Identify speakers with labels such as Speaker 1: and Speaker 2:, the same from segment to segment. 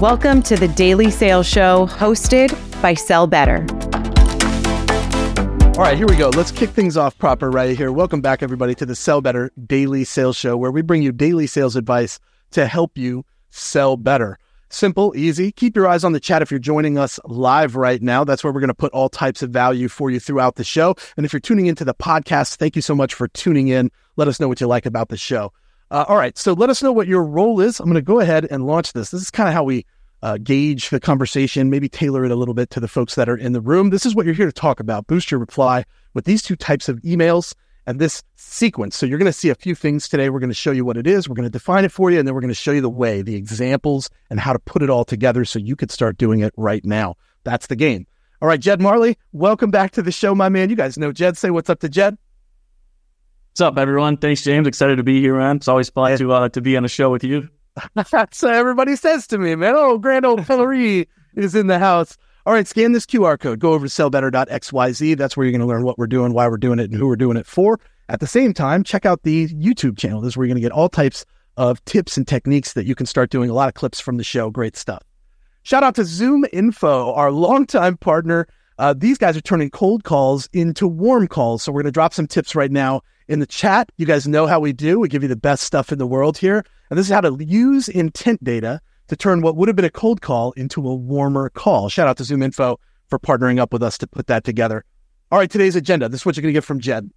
Speaker 1: Welcome to the Daily Sales Show hosted by Sell Better.
Speaker 2: All right, here we go. Let's kick things off proper right here. Welcome back, everybody, to the Sell Better Daily Sales Show, where we bring you daily sales advice to help you sell better. Simple, easy. Keep your eyes on the chat if you're joining us live right now. That's where we're going to put all types of value for you throughout the show. And if you're tuning into the podcast, thank you so much for tuning in. Let us know what you like about the show. Uh, all right. So let us know what your role is. I'm going to go ahead and launch this. This is kind of how we uh, gauge the conversation, maybe tailor it a little bit to the folks that are in the room. This is what you're here to talk about. Boost your reply with these two types of emails and this sequence. So you're going to see a few things today. We're going to show you what it is. We're going to define it for you. And then we're going to show you the way, the examples, and how to put it all together so you could start doing it right now. That's the game. All right, Jed Mahrle, welcome back to the show, my man. You guys know Jed. Say what's up to Jed.
Speaker 3: What's up, everyone? Thanks, James. Excited to be here, man. It's always fun to uh, to be on a show with you.
Speaker 2: That's what everybody says to me, man. Oh, grand old Hillary is in the house. All right, scan this QR code. Go over to sellbetter.xyz. That's where you're going to learn what we're doing, why we're doing it, and who we're doing it for. At the same time, check out the YouTube channel. This is where you're going to get all types of tips and techniques that you can start doing. A lot of clips from the show. Great stuff. Shout out to ZoomInfo, our longtime partner. Uh, these guys are turning cold calls into warm calls. So we're going to drop some tips right now in the chat. You guys know how we do. We give you the best stuff in the world here. And this is how to use intent data to turn what would have been a cold call into a warmer call. Shout out to ZoomInfo for partnering up with us to put that together. All right, today's agenda. This is what you're going to get from Jed.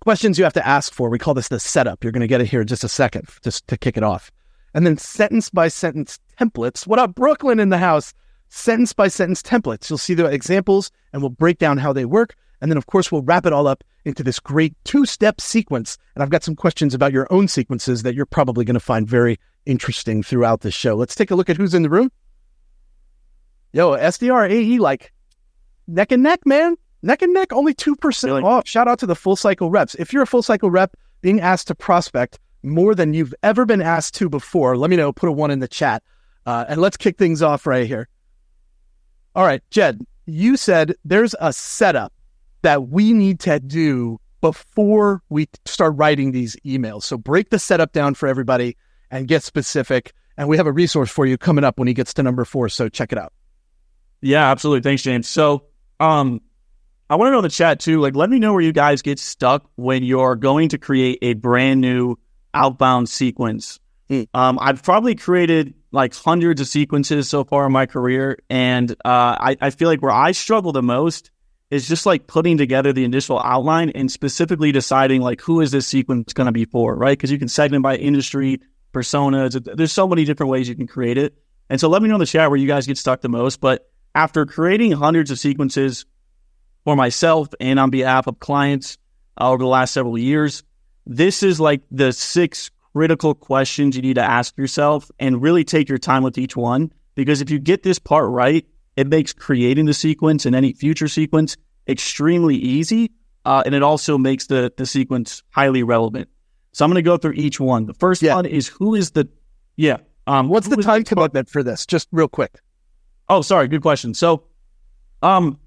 Speaker 2: Questions you have to ask for. We call this the setup. You're going to get it here in just a second, just to kick it off. And then sentence by sentence templates. What up, Brooklyn in the house? Sentence by sentence templates. You'll see the examples and we'll break down how they work. And then, of course, we'll wrap it all up into this great two step sequence. And I've got some questions about your own sequences that you're probably going to find very interesting throughout the show. Let's take a look at who's in the room. Yo, SDR AE, like neck and neck, man. Neck and neck, only 2% really? off. Shout out to the full cycle reps. If you're a full cycle rep being asked to prospect more than you've ever been asked to before, let me know. Put a one in the chat. Uh, and let's kick things off right here. All right, Jed, you said there's a setup that we need to do before we start writing these emails. So break the setup down for everybody and get specific. And we have a resource for you coming up when he gets to number four. So check it out.
Speaker 3: Yeah, absolutely. Thanks, James. So, um, I want to know in the chat too, like, let me know where you guys get stuck when you're going to create a brand new outbound sequence. Mm. Um, I've probably created like hundreds of sequences so far in my career. And uh, I, I feel like where I struggle the most is just like putting together the initial outline and specifically deciding like who is this sequence going to be for, right? Because you can segment by industry, personas. There's so many different ways you can create it. And so let me know in the chat where you guys get stuck the most. But after creating hundreds of sequences for myself and on behalf of clients uh, over the last several years, this is like the six critical questions you need to ask yourself and really take your time with each one. Because if you get this part right, it makes creating the sequence and any future sequence extremely easy. Uh, and it also makes the, the sequence highly relevant. So I'm going to go through each one. The first yeah. one is who is the, yeah.
Speaker 2: Um, What's the time commitment for this? Just real quick.
Speaker 3: Oh, sorry. Good question. So, um,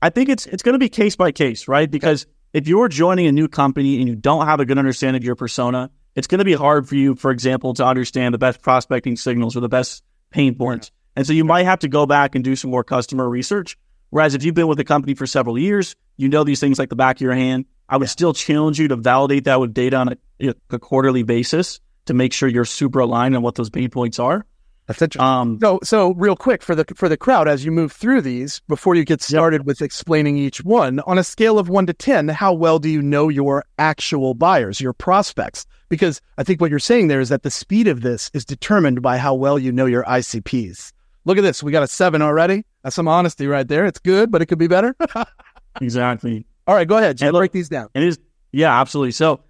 Speaker 3: I think it's, it's going to be case by case, right? Because if you're joining a new company and you don't have a good understanding of your persona, it's going to be hard for you, for example, to understand the best prospecting signals or the best pain points. And so you might have to go back and do some more customer research. Whereas if you've been with the company for several years, you know these things like the back of your hand. I would yeah. still challenge you to validate that with data on a, a, quarterly basis to make sure you're super aligned on what those pain points are.
Speaker 2: That's interesting. Um, so, so real quick for the for the crowd, as you move through these, before you get started yep. with explaining each one, on a scale of one to ten, how well do you know your actual buyers, your prospects? Because I think what you're saying there is that the speed of this is determined by how well you know your ICPs. Look at this. We got a seven already. That's some honesty right there. It's good, but it could be better.
Speaker 3: exactly.
Speaker 2: All right, go ahead. Just break these down.
Speaker 3: It is, yeah, absolutely. So,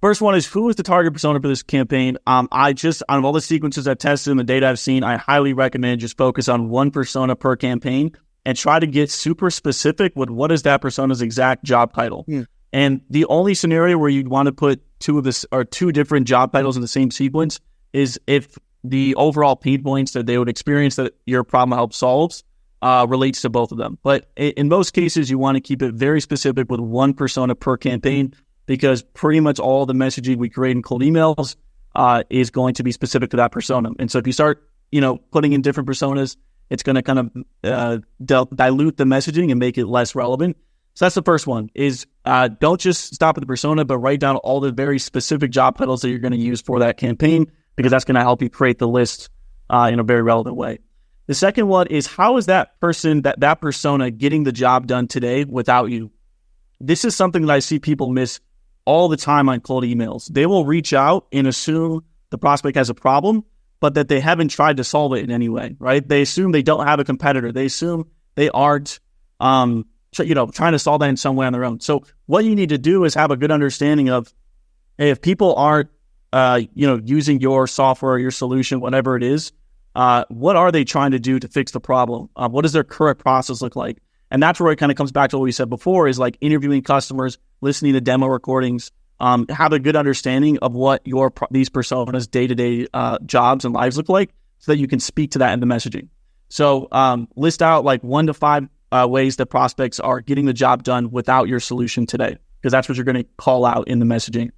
Speaker 3: first one is who is the target persona for this campaign? Um, I just, out of all the sequences I've tested and the data I've seen, I highly recommend just focus on one persona per campaign and try to get super specific with what is that persona's exact job title. Yeah. And the only scenario where you'd want to put two of this or two different job titles in the same sequence is if the overall pain points that they would experience that your problem helps solves uh, relates to both of them. But in most cases, you want to keep it very specific with one persona per campaign because pretty much all the messaging we create in cold emails uh, is going to be specific to that persona. And so if you start you know, putting in different personas, it's going to kind of uh, dil- dilute the messaging and make it less relevant. So that's the first one is uh, don't just stop at the persona, but write down all the very specific job titles that you're going to use for that campaign because that's going to help you create the list uh, in a very relevant way. The second one is how is that person, that, that persona getting the job done today without you? This is something that I see people miss all the time on cold emails. They will reach out and assume the prospect has a problem, but that they haven't tried to solve it in any way, right? They assume they don't have a competitor. They assume they aren't, um, you know, trying to solve that in some way on their own. So what you need to do is have a good understanding of hey, if people aren't, uh, you know, using your software your solution, whatever it is, uh, what are they trying to do to fix the problem? Uh, what does their current process look like? And that's where it kind of comes back to what we said before is like interviewing customers, listening to demo recordings, um, have a good understanding of what your these personas day to day jobs and lives look like, so that you can speak to that in the messaging. So um, list out like one to five uh, ways that prospects are getting the job done without your solution today, because that's what you're going to call out in the messaging.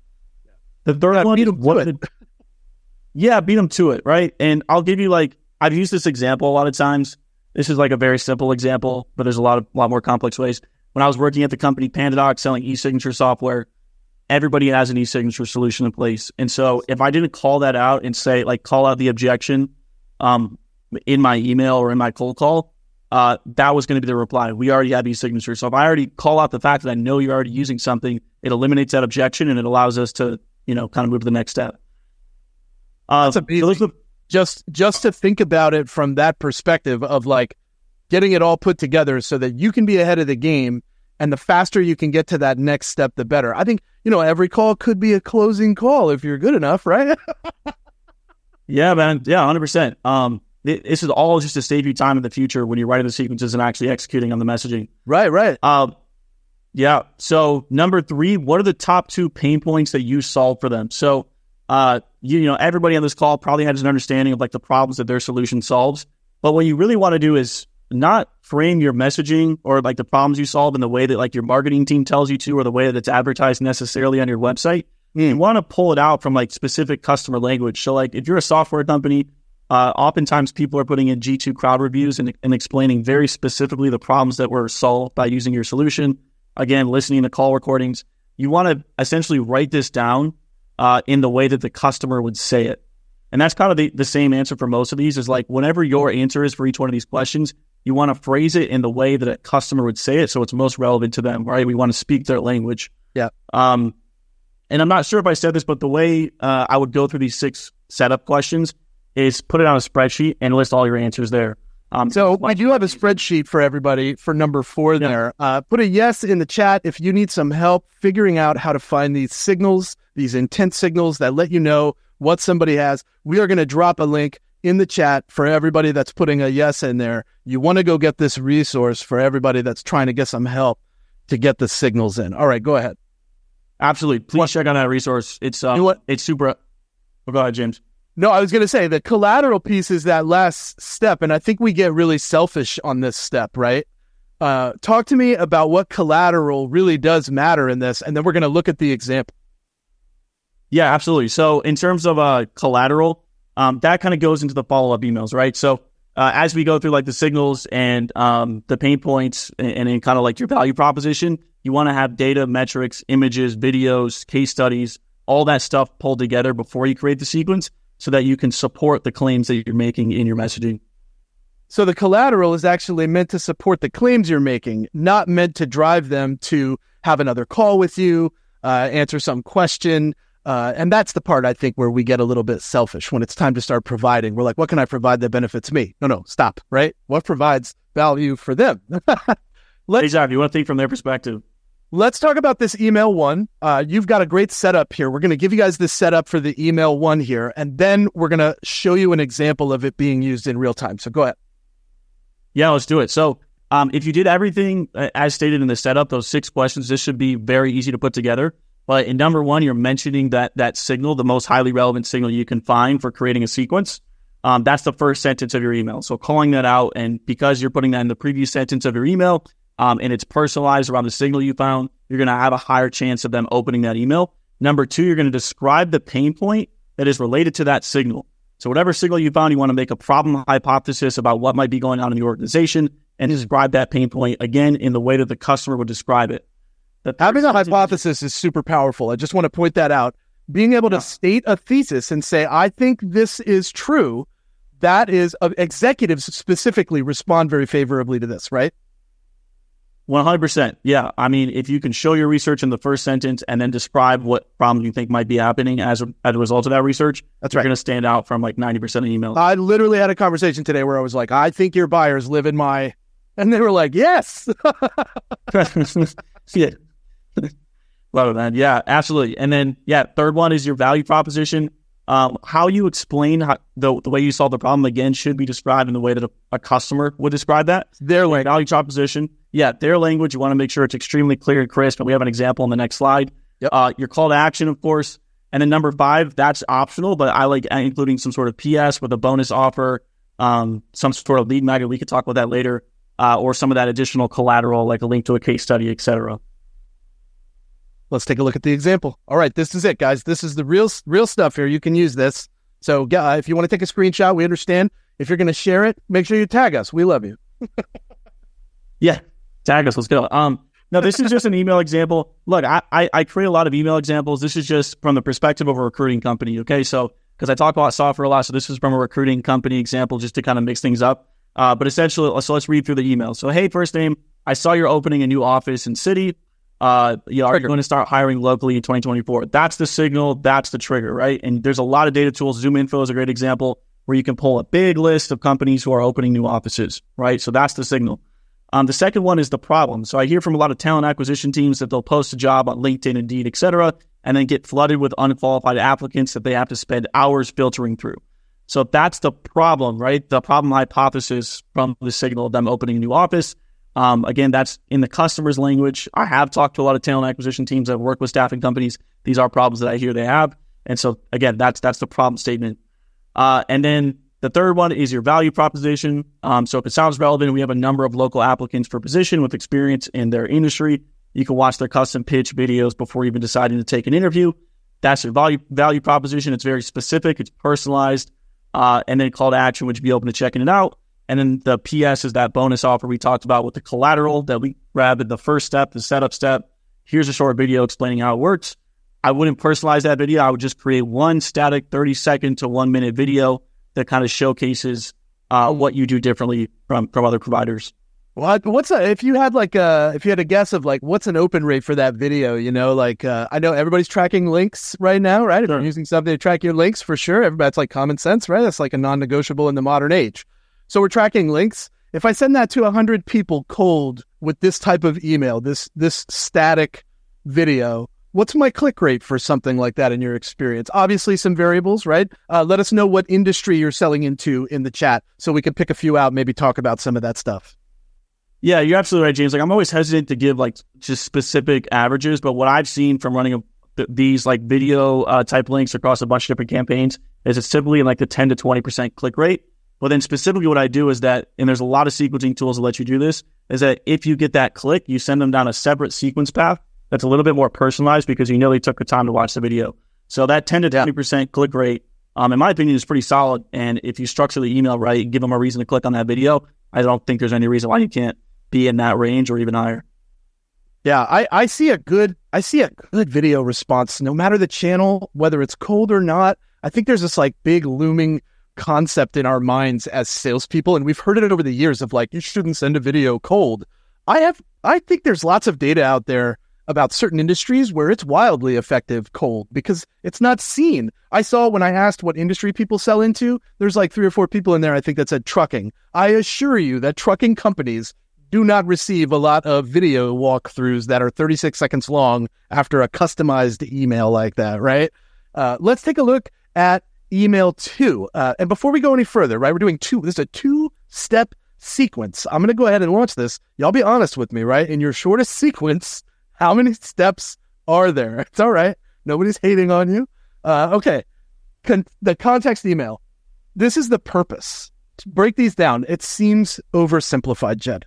Speaker 3: The third yeah, one, beat them to it. yeah, beat them to it, right? And I'll give you like I've used this example a lot of times. This is like a very simple example, but there's a lot of lot more complex ways. When I was working at the company PandaDoc selling e-signature software, everybody has an e-signature solution in place. And so if I didn't call that out and say like call out the objection um, in my email or in my cold call, uh, that was going to be the reply. We already have e-signature. So if I already call out the fact that I know you're already using something, it eliminates that objection and it allows us to, you know, kind of move to the next step.
Speaker 2: Uh, That's amazing. So just just to think about it from that perspective of like getting it all put together so that you can be ahead of the game and the faster you can get to that next step the better. I think you know every call could be a closing call if you're good enough right?
Speaker 3: Yeah man. Yeah 100% um it, this is all just to save you time in the future when you're writing the sequences and actually executing on the messaging.
Speaker 2: Right right.
Speaker 3: Um yeah so number three what are the top two pain points that you solve for them so uh, you, you know, everybody on this call probably has an understanding of like the problems that their solution solves. But what you really want to do is not frame your messaging or like the problems you solve in the way that like your marketing team tells you to or the way that it's advertised necessarily on your website. Mm. You want to pull it out from like specific customer language. So like if you're a software company, uh, oftentimes people are putting in G2 crowd reviews and, and explaining very specifically the problems that were solved by using your solution. Again, listening to call recordings. You want to essentially write this down uh, in the way that the customer would say it. And that's kind of the, the same answer for most of these is like whenever your answer is for each one of these questions, you want to phrase it in the way that a customer would say it so it's most relevant to them, right? We want to speak their language.
Speaker 2: Yeah.
Speaker 3: Um, and I'm not sure if I said this, but the way uh, I would go through these six setup questions is put it on a spreadsheet and list all your answers there.
Speaker 2: Um, so I do have a spreadsheet for everybody for number four yeah. there. Uh, put a yes in the chat if you need some help figuring out how to find these signals, these intent signals that let you know what somebody has. We are going to drop a link in the chat for everybody that's putting a yes in there. You want to go get this resource for everybody that's trying to get some help to get the signals in. All right, go ahead.
Speaker 3: Absolutely. Please what? check on that resource. It's uh, you know what? it's super. Oh, go ahead, James.
Speaker 2: No, I was going to say the collateral piece is that last step. And I think we get really selfish on this step, right? Uh, talk to me about what collateral really does matter in this. And then we're going to look at the example.
Speaker 3: Yeah, absolutely. So, in terms of uh, collateral, um, that kind of goes into the follow up emails, right? So, uh, as we go through like the signals and um, the pain points and, and kind of like your value proposition, you want to have data, metrics, images, videos, case studies, all that stuff pulled together before you create the sequence so that you can support the claims that you're making in your messaging.
Speaker 2: So the collateral is actually meant to support the claims you're making, not meant to drive them to have another call with you, uh, answer some question. Uh, and that's the part I think where we get a little bit selfish when it's time to start providing. We're like, what can I provide that benefits me? No, no, stop, right? What provides value for them?
Speaker 3: Let's, exactly. You want to think from their perspective.
Speaker 2: Let's talk about this email one. Uh, you've got a great setup here. We're going to give you guys this setup for the email one here, and then we're going to show you an example of it being used in real time. So go ahead.
Speaker 3: Yeah, let's do it. So um, if you did everything uh, as stated in the setup, those six questions, this should be very easy to put together. But in number one, you're mentioning that that signal, the most highly relevant signal you can find for creating a sequence. Um, that's the first sentence of your email. So calling that out, and because you're putting that in the previous sentence of your email, um, and it's personalized around the signal you found, you're going to have a higher chance of them opening that email. Number two, you're going to describe the pain point that is related to that signal. So whatever signal you found, you want to make a problem hypothesis about what might be going on in the organization and describe that pain point again in the way that the customer would describe it.
Speaker 2: Having a hypothesis is super powerful. I just want to point that out. Being able to yeah. state a thesis and say, I think this is true, that is, uh, executives specifically respond very favorably to this, right?
Speaker 3: 100%. Yeah. I mean, if you can show your research in the first sentence and then describe what problem you think might be happening as a, as a result of that research,
Speaker 2: that's right.
Speaker 3: going to stand out from like 90% of emails.
Speaker 2: I literally had a conversation today where I was like, I think your buyers live in my, and they were like, yes.
Speaker 3: yeah. Love that. Yeah, absolutely. And then, yeah, third one is your value proposition. Um, how you explain how, the, the way you solve the problem again should be described in the way that a, a customer would describe that.
Speaker 2: Their
Speaker 3: like value proposition yeah, their language, you want to make sure it's extremely clear and crisp. And we have an example on the next slide.
Speaker 2: Yep.
Speaker 3: Uh, your call to action, of course. And then number five, that's optional, but I like including some sort of PS with a bonus offer, um, some sort of lead magnet. We could talk about that later, uh, or some of that additional collateral, like a link to a case study, etc.
Speaker 2: Let's take a look at the example. All right, this is it, guys. This is the real, real stuff here. You can use this. So, uh, if you want to take a screenshot, we understand. If you're going to share it, make sure you tag us. We love you.
Speaker 3: yeah, Tag us. Let's go. Um, this is just an email example. Look, I, I, I create a lot of email examples. This is just from the perspective of a recruiting company. Okay, so because I talk about software a lot, so this is from a recruiting company example, just to kind of mix things up. Uh, but essentially, so let's read through the email. So, hey, first name, I saw you're opening a new office in city. Uh, you are going to start hiring locally in 2024. That's the signal. That's the trigger, right? And there's a lot of data tools. ZoomInfo is a great example where you can pull a big list of companies who are opening new offices, right? So that's the signal. Um, the second one is the problem. So I hear from a lot of talent acquisition teams that they'll post a job on LinkedIn, Indeed, et cetera, and then get flooded with unqualified applicants that they have to spend hours filtering through. So that's the problem, right? The problem hypothesis from the signal of them opening a new office. Um, again, that's in the customer's language. I have talked to a lot of talent acquisition teams that work with staffing companies. These are problems that I hear they have, and so again, that's that's the problem statement. Uh, and then the third one is your value proposition. Um, so if it sounds relevant, we have a number of local applicants for position with experience in their industry. You can watch their custom pitch videos before even deciding to take an interview. That's your value value proposition. It's very specific. It's personalized. Uh, and then call to action, which would be open to checking it out. And then the PS is that bonus offer we talked about with the collateral that we grabbed at the first step, the setup step. Here's a short video explaining how it works. I wouldn't personalize that video. I would just create one static 30 second to one minute video that kind of showcases uh, what you do differently from from other providers.
Speaker 2: What what's a, if you had like a if you had a guess of like what's an open rate for that video? You know, like uh, I know everybody's tracking links right now, right? If you're using something to track your links, for sure, everybody's like common sense, right? That's like a non-negotiable in the modern age. So we're tracking links. If I send that to hundred people cold with this type of email, this this static video, What's my click rate for something like that in your experience? Obviously, some variables, right? Uh, let us know what industry you're selling into in the chat so we can pick a few out, maybe talk about some of that stuff.
Speaker 3: Yeah, you're absolutely right, James. Like, I'm always hesitant to give like just specific averages, but what I've seen from running a, these like video uh, type links across a bunch of different campaigns is it's typically in like the 10 to 20% click rate. But then specifically what I do is that, and there's a lot of sequencing tools that let you do this, is that if you get that click, you send them down a separate sequence path that's a little bit more personalized because you know they took the time to watch the video. So that 10 to 20% click rate, um, in my opinion, is pretty solid. And if you structure the email right, give them a reason to click on that video, I don't think there's any reason why you can't be in that range or even higher.
Speaker 2: Yeah, I, I see a good I see a good video response no matter the channel, whether it's cold or not. I think there's this like big looming concept in our minds as salespeople, and we've heard it over the years of like you shouldn't send a video cold. I have I think there's lots of data out there about certain industries where it's wildly effective cold because it's not seen. I saw when I asked what industry people sell into, there's like three or four people in there I think that said trucking. I assure you that trucking companies do not receive a lot of video walkthroughs that are 36 seconds long after a customized email like that, right? Uh, let's take a look at email two. Uh, and before we go any further, right, we're doing two. This is a two step sequence. I'm going to go ahead and launch this. Y'all be honest with me, right? In your shortest sequence, how many steps are there? It's all right. Nobody's hating on you. Uh, okay. Con- the context email. This is the purpose. To break these down, it seems oversimplified, Jed.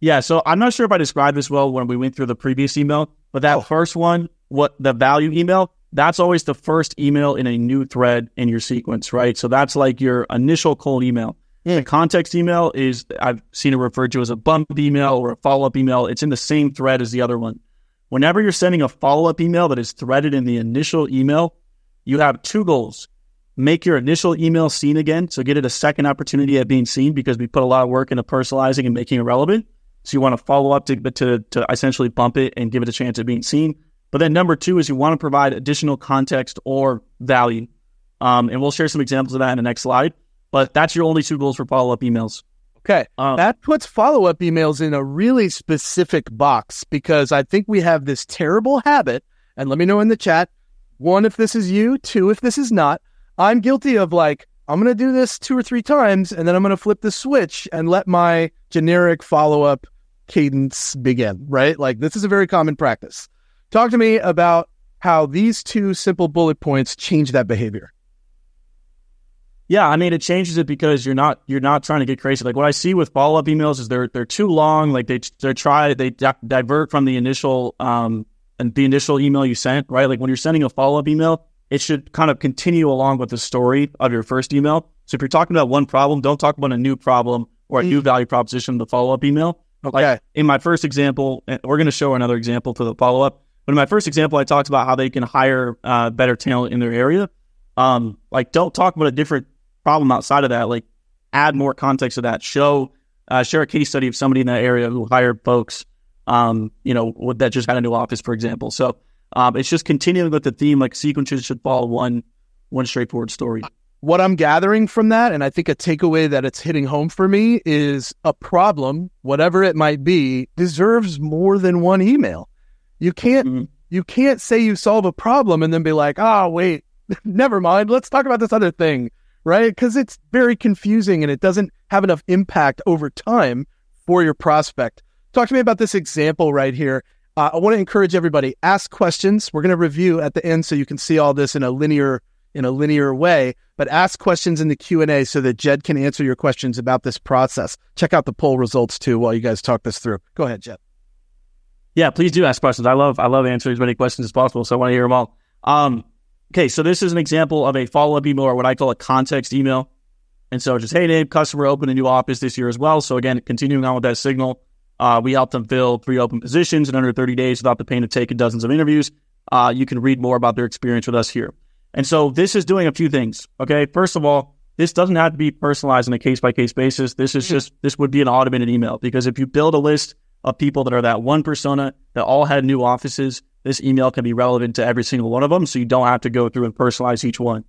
Speaker 3: Yeah, so I'm not sure if I described this well when we went through the previous email, but that oh. first one, what the value email, that's always the first email in a new thread in your sequence, right? So that's like your initial cold email.
Speaker 2: Mm.
Speaker 3: The context email is I've seen it referred to as a bump email or a follow up email. It's in the same thread as the other one. Whenever you're sending a follow up email that is threaded in the initial email, you have two goals. Make your initial email seen again. So get it a second opportunity at being seen because we put a lot of work into personalizing and making it relevant. So you want to follow up to, to, to essentially bump it and give it a chance at being seen. But then number two is you want to provide additional context or value. Um, and we'll share some examples of that in the next slide. But that's your only two goals for follow up emails.
Speaker 2: Okay. Um, that puts follow up emails in a really specific box because I think we have this terrible habit. And let me know in the chat one, if this is you, two, if this is not. I'm guilty of like, I'm going to do this two or three times and then I'm going to flip the switch and let my generic follow up cadence begin, right? Like, this is a very common practice. Talk to me about how these two simple bullet points change that behavior.
Speaker 3: Yeah, I mean it changes it because you're not you're not trying to get crazy. Like what I see with follow up emails is they're they're too long. Like they they try they di- divert from the initial um and the initial email you sent. Right, like when you're sending a follow up email, it should kind of continue along with the story of your first email. So if you're talking about one problem, don't talk about a new problem or a mm. new value proposition in the follow up email.
Speaker 2: Okay.
Speaker 3: Like in my first example, we're going to show another example for the follow up. But in my first example, I talked about how they can hire uh, better talent in their area. Um, like don't talk about a different problem outside of that. Like add more context to that. Show uh, share a case study of somebody in that area who hired folks. Um, you know that just got a new office, for example. So um, it's just continuing with the theme. Like sequences should follow one one straightforward story.
Speaker 2: What I'm gathering from that, and I think a takeaway that it's hitting home for me is a problem, whatever it might be, deserves more than one email. You can't mm-hmm. you can't say you solve a problem and then be like, oh wait, never mind. Let's talk about this other thing right? Because it's very confusing and it doesn't have enough impact over time for your prospect. Talk to me about this example right here. Uh, I want to encourage everybody ask questions. We're going to review at the end so you can see all this in a linear in a linear way, but ask questions in the Q&A so that Jed can answer your questions about this process. Check out the poll results too while you guys talk this through. Go ahead, Jed.
Speaker 3: Yeah, please do ask questions. I love I love answering as many questions as possible, so I want to hear them all. Um, Okay, so this is an example of a follow up email or what I call a context email. And so just, hey, Dave, customer opened a new office this year as well. So again, continuing on with that signal, uh, we helped them fill three open positions in under 30 days without the pain of taking dozens of interviews. Uh, you can read more about their experience with us here. And so this is doing a few things. Okay. First of all, this doesn't have to be personalized on a case by case basis. This is hmm. just, this would be an automated email because if you build a list of people that are that one persona that all had new offices, this email can be relevant to every single one of them. So you don't have to go through and personalize each one.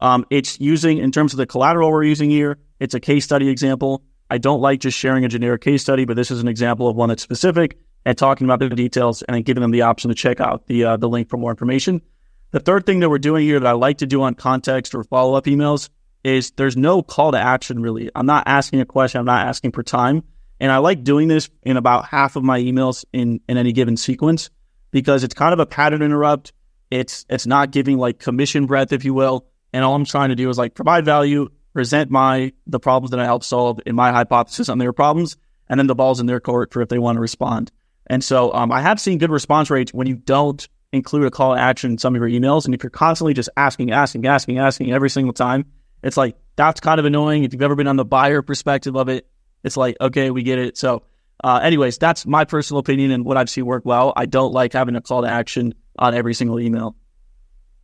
Speaker 3: Um, it's using, in terms of the collateral we're using here, it's a case study example. I don't like just sharing a generic case study, but this is an example of one that's specific and talking about the details and then giving them the option to check out the, uh, the link for more information. The third thing that we're doing here that I like to do on context or follow up emails is there's no call to action really. I'm not asking a question. I'm not asking for time. And I like doing this in about half of my emails in, in any given sequence because it's kind of a pattern interrupt. It's it's not giving like commission breath, if you will. And all I'm trying to do is like provide value, present my the problems that I help solve in my hypothesis on their problems, and then the ball's in their court for if they want to respond. And so um, I have seen good response rates when you don't include a call to action in some of your emails. And if you're constantly just asking, asking, asking, asking every single time, it's like that's kind of annoying. If you've ever been on the buyer perspective of it, it's like, okay, we get it. So uh, anyways, that's my personal opinion and what I've seen work well. I don't like having a call to action on every single email.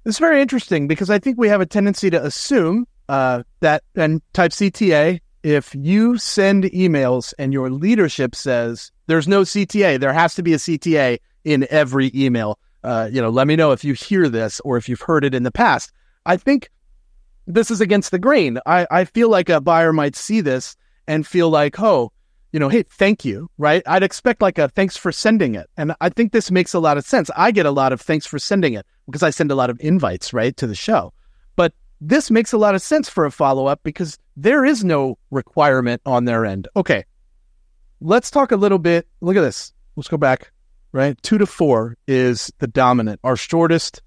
Speaker 2: It's very interesting because I think we have a tendency to assume uh, that, and type CTA, if you send emails and your leadership says there's no CTA, there has to be a CTA in every email. Uh, you know, let me know if you hear this or if you've heard it in the past. I think this is against the grain. I, I feel like a buyer might see this and feel like, oh, you know, hey, thank you, right? I'd expect like a thanks for sending it. And I think this makes a lot of sense. I get a lot of thanks for sending it because I send a lot of invites, right, to the show. But this makes a lot of sense for a follow up because there is no requirement on their end. Okay. Let's talk a little bit. Look at this. Let's go back, right? Two to four is the dominant. Our shortest,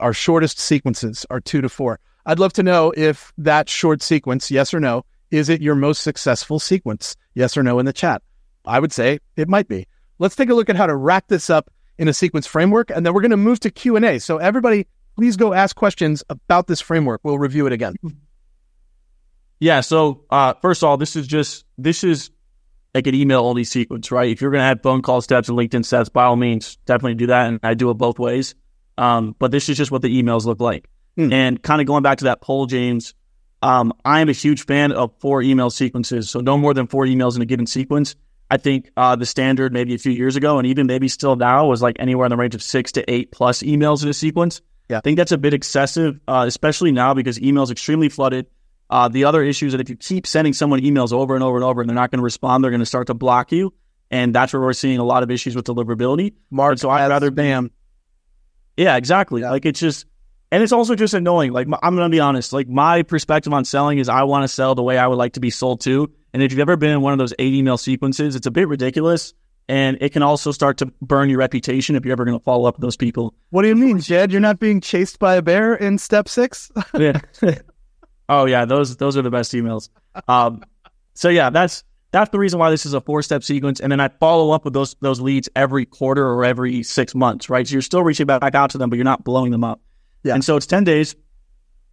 Speaker 2: our shortest sequences are two to four. I'd love to know if that short sequence, yes or no, is it your most successful sequence? Yes or no in the chat. I would say it might be. Let's take a look at how to rack this up in a sequence framework, and then we're going to move to Q&A. So everybody please go ask questions about this framework. We'll review it again.
Speaker 3: Yeah. So uh, first of all, this is just this is like an email only sequence, right? If you're going to add phone call steps and LinkedIn steps, by all means, definitely do that. And I do it both ways. Um, but this is just what the emails look like. Hmm. And kind of going back to that poll, James, um, I am a huge fan of four email sequences. So no more than four emails in a given sequence. I think uh, the standard maybe a few years ago and even maybe still now was like anywhere in the range of six to eight plus emails in a sequence.
Speaker 2: Yeah.
Speaker 3: I think that's a bit excessive, uh, especially now because email is extremely flooded. Uh, the other issue is that if you keep sending someone emails over and over and over and they're not going to respond, they're going to start to block you. And that's where we're seeing a lot of issues with deliverability.
Speaker 2: Mark, so I'd rather bam.
Speaker 3: Yeah, exactly. Yeah. Like it's just, and it's also just annoying. Like I'm going to be honest. Like my perspective on selling is I want to sell the way I would like to be sold to. And if you've ever been in one of those eight email sequences, it's a bit ridiculous. And it can also start to burn your reputation if you're ever going to follow up with those people.
Speaker 2: What do you mean, Jed? You're not being chased by a bear in step six?
Speaker 3: yeah. Oh yeah, those those are the best emails. Um, so yeah, that's that's the reason why this is a four step sequence. And then I follow up with those those leads every quarter or every six months, right? So you're still reaching back out to them, but you're not blowing them up. Yeah. And so it's ten days.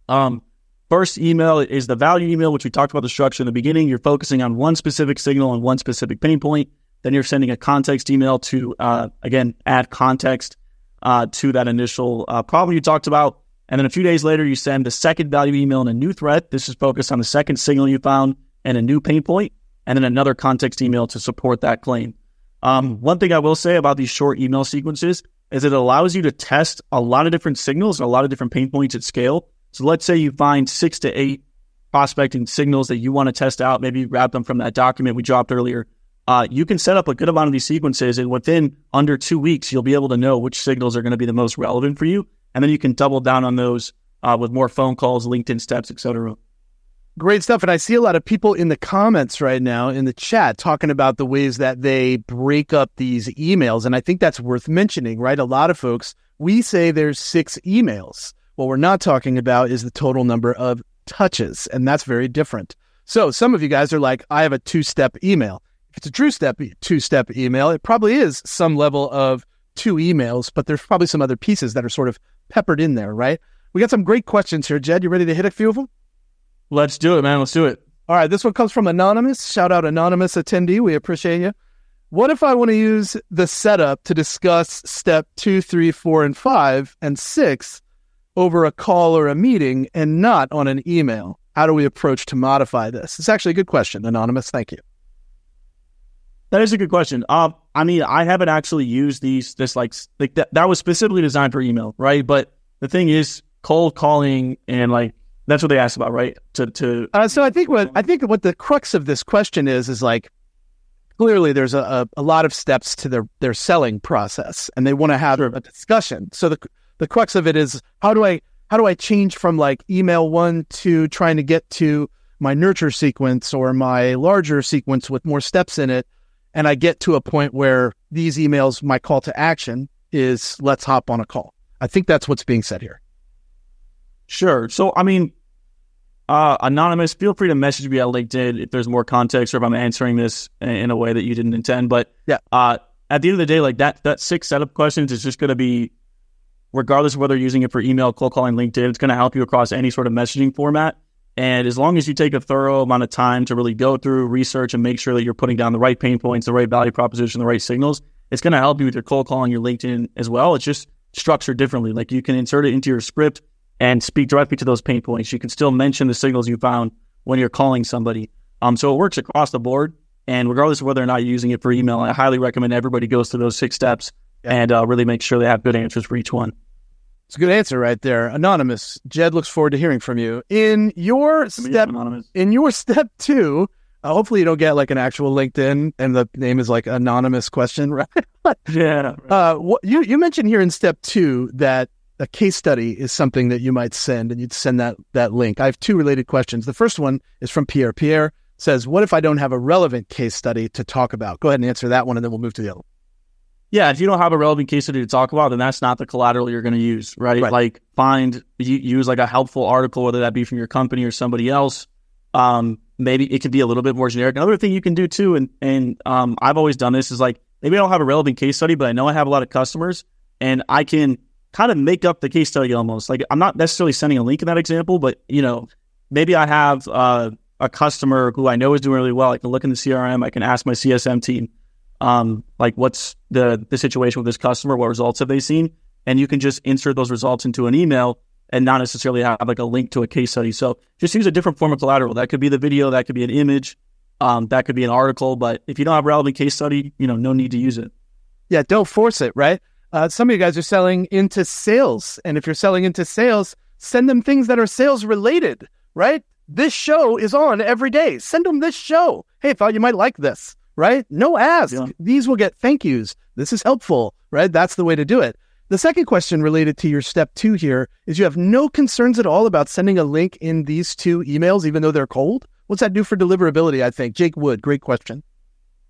Speaker 3: Um, first email is the value email, which we talked about the structure in the beginning. You're focusing on one specific signal and one specific pain point. Then you're sending a context email to uh, again add context uh, to that initial uh, problem you talked about. And then a few days later, you send the second value email and a new threat. This is focused on the second signal you found and a new pain point, and then another context email to support that claim. Um, one thing I will say about these short email sequences is it allows you to test a lot of different signals and a lot of different pain points at scale. So let's say you find six to eight prospecting signals that you want to test out. Maybe you grab them from that document we dropped earlier. Uh, you can set up a good amount of these sequences, and within under two weeks, you'll be able to know which signals are going to be the most relevant for you and then you can double down on those uh, with more phone calls, LinkedIn steps, etc.
Speaker 2: Great stuff. And I see a lot of people in the comments right now in the chat talking about the ways that they break up these emails. And I think that's worth mentioning, right? A lot of folks, we say there's six emails. What we're not talking about is the total number of touches. And that's very different. So some of you guys are like, I have a two step email. If it's a true step, two step email, it probably is some level of two emails, but there's probably some other pieces that are sort of peppered in there, right? We got some great questions here, Jed. You ready to hit a few of them?
Speaker 3: Let's do it, man. Let's do it.
Speaker 2: All right. This one comes from Anonymous. Shout out, Anonymous attendee. We appreciate you. What if I want to use the setup to discuss step two, three, four, and five and six over a call or a meeting and not on an email? How do we approach to modify this? It's actually a good question, Anonymous. Thank you.
Speaker 3: That is a good question. Um, I mean, I haven't actually used these. This like like that. That was specifically designed for email, right? But the thing is, cold calling and like that's what they asked about, right? To to.
Speaker 2: Uh, so I think what I think what the crux of this question is is like clearly there's a, a, lot of steps to their their selling process, and they want to have sure. a discussion. So the the crux of it is how do I how do I change from like email one to trying to get to my nurture sequence or my larger sequence with more steps in it and I get to a point where these emails, my call to action is let's hop on a call. I think that's what's being said here.
Speaker 3: Sure. So, I mean, uh, anonymous, feel free to message me at LinkedIn if there's more context or if I'm answering this in a way that you didn't intend. But
Speaker 2: yeah,
Speaker 3: uh, at the end of the day, like that, that six setup questions is just going to be, regardless of whether you're using it for email, cold calling, LinkedIn, it's going to help you across any sort of messaging format. And as long as you take a thorough amount of time to really go through research and make sure that you're putting down the right pain points, the right value proposition, the right signals, it's going to help you with your cold calling, your LinkedIn as well. It's just structured differently. Like you can insert it into your script and speak directly to those pain points. You can still mention the signals you found when you're calling somebody. Um, so it works across the board. And regardless of whether or not you're using it for email, I highly recommend everybody goes through those six steps yeah. and uh, really make sure they have good answers for each one.
Speaker 2: It's a good answer right there. Anonymous. Jed looks forward to hearing from you. In your step in your step two, uh, hopefully you don't get like an actual LinkedIn and the name is like anonymous question, right?
Speaker 3: yeah.
Speaker 2: Uh, what, you you mentioned here in step two that a case study is something that you might send, and you'd send that that link. I have two related questions. The first one is from Pierre. Pierre says, "What if I don't have a relevant case study to talk about?" Go ahead and answer that one, and then we'll move to the other.
Speaker 3: Yeah, if you don't have a relevant case study to talk about, then that's not the collateral you're going to use, right? right? Like find use like a helpful article, whether that be from your company or somebody else. Um, maybe it could be a little bit more generic. Another thing you can do too, and and um, I've always done this is like maybe I don't have a relevant case study, but I know I have a lot of customers, and I can kind of make up the case study almost. Like I'm not necessarily sending a link in that example, but you know, maybe I have uh, a customer who I know is doing really well. I can look in the CRM. I can ask my CSM team, um, like what's the the situation with this customer? What results have they seen? And you can just insert those results into an email and not necessarily have like a link to a case study. So just use a different form of collateral. That could be the video, that could be an image, um, that could be an article. But if you don't have relevant case study, you know, no need to use it.
Speaker 2: Yeah, don't force it, right? Uh, some of you guys are selling into sales. And if you're selling into sales, send them things that are sales related, right? This show is on every day. Send them this show. Hey, thought you might like this, right? No ask. Yeah. These will get thank yous. This is helpful, right? That's the way to do it. The second question related to your step two here is you have no concerns at all about sending a link in these two emails, even though they're cold. What's that do for deliverability? I think. Jake Wood, great question.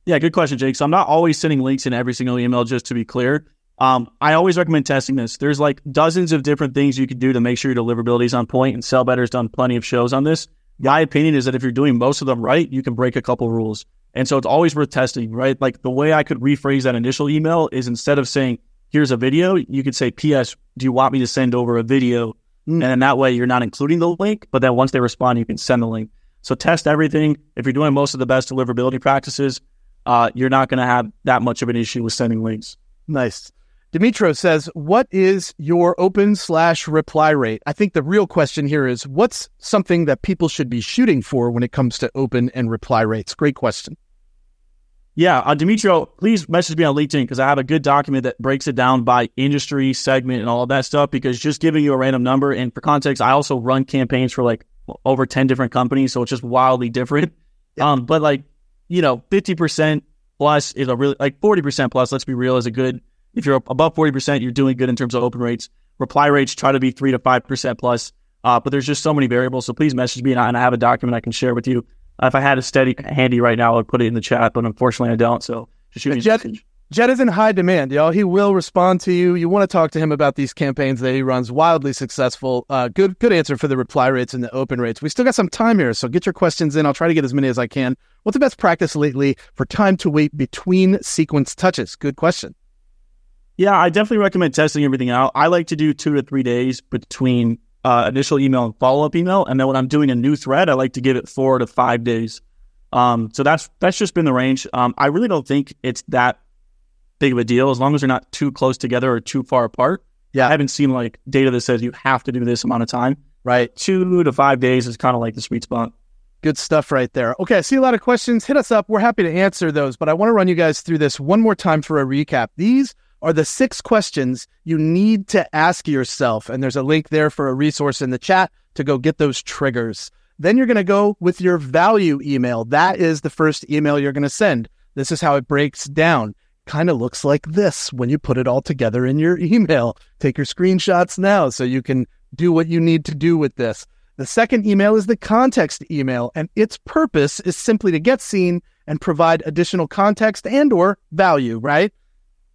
Speaker 3: Yeah, good question, Jake. So I'm not always sending links in every single email, just to be clear. Um, I always recommend testing this. There's like dozens of different things you can do to make sure your deliverability is on point, and Sell Better has done plenty of shows on this. My opinion is that if you're doing most of them right, you can break a couple rules. And so it's always worth testing, right? Like the way I could rephrase that initial email is instead of saying, here's a video, you could say, P.S., do you want me to send over a video? Mm. And then that way you're not including the link, but then once they respond, you can send the link. So test everything. If you're doing most of the best deliverability practices, uh, you're not going to have that much of an issue with sending links.
Speaker 2: Nice. Dimitro says, What is your open slash reply rate? I think the real question here is what's something that people should be shooting for when it comes to open and reply rates? Great question.
Speaker 3: Yeah, uh, Dimitro, please message me on LinkedIn because I have a good document that breaks it down by industry, segment, and all of that stuff. Because just giving you a random number, and for context, I also run campaigns for like over 10 different companies. So it's just wildly different. Um, but like, you know, 50% plus is a really, like 40% plus, let's be real, is a good if you're above 40%, you're doing good in terms of open rates. Reply rates try to be 3 to 5% plus. Uh, but there's just so many variables. So please message me and I, and I have a document I can share with you. Uh, if I had a steady handy right now, I'd put it in the chat, but unfortunately I don't. So just shoot me
Speaker 2: Jed, Jed is in high demand, y'all. He will respond to you. You want to talk to him about these campaigns that he runs, wildly successful. Uh, good, good answer for the reply rates and the open rates. We still got some time here, so get your questions in. I'll try to get as many as I can. What's the best practice lately for time to wait between sequence touches? Good question.
Speaker 3: Yeah, I definitely recommend testing everything out. I like to do two to three days between uh, initial email and follow up email, and then when I'm doing a new thread, I like to give it four to five days. Um, so that's that's just been the range. Um, I really don't think it's that big of a deal as long as they're not too close together or too far apart. Yeah, I haven't seen like data that says you have to do this amount of time.
Speaker 2: Right,
Speaker 3: two to five days is kind of like the sweet spot.
Speaker 2: Good stuff right there. Okay, I see a lot of questions. Hit us up. We're happy to answer those, but I want to run you guys through this one more time for a recap. These are the six questions you need to ask yourself. And there's a link there for a resource in the chat to go get those triggers. Then you're going to go with your value email. That is the first email you're going to send. This is how it breaks down. Kind of looks like this when you put it all together in your email. Take your screenshots now so you can do what you need to do with this. The second email is the context email, and its purpose is simply to get seen and provide additional context and or value, right?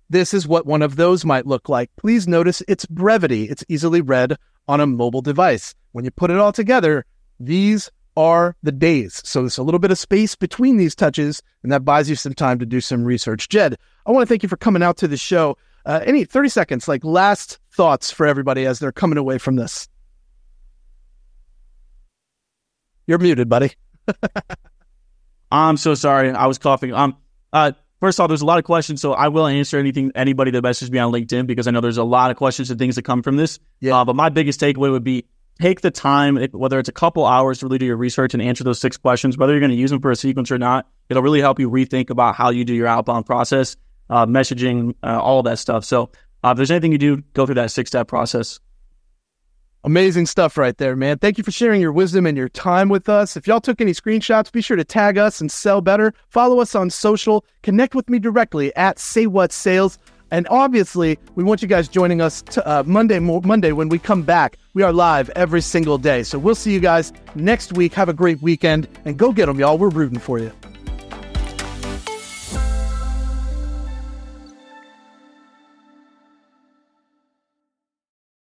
Speaker 2: This is what one of those might look like. Please notice its brevity. It's easily read on a mobile device. When you put it all together, these are the days. So there's a little bit of space between these touches, and that buys you some time to do some research. Jed, I want to thank you for coming out to the show. Uh, any 30 seconds, like last thoughts for everybody as they're coming away from this? You're muted, buddy.
Speaker 3: I'm so sorry. I was coughing. Um, uh, First off, there's a lot of questions, so I will answer anything anybody that messages me on LinkedIn because I know there's a lot of questions and things that come from this. Yeah. Uh, but my biggest takeaway would be take the time, whether it's a couple hours to really do your research and answer those six questions, whether you're going to use them for a sequence or not. It'll really help you rethink about how you do your outbound process, uh, messaging, uh, all that stuff. So uh, if there's anything you do, go through that six step process.
Speaker 2: Amazing stuff right there, man. Thank you for sharing your wisdom and your time with us. If y'all took any screenshots, be sure to tag us and sell better. Follow us on social. Connect with me directly at Say What Sales. And obviously, we want you guys joining us to, uh, Monday Monday when we come back. We are live every single day. So we'll see you guys next week. Have a great weekend and go get them, y'all. We're rooting for you.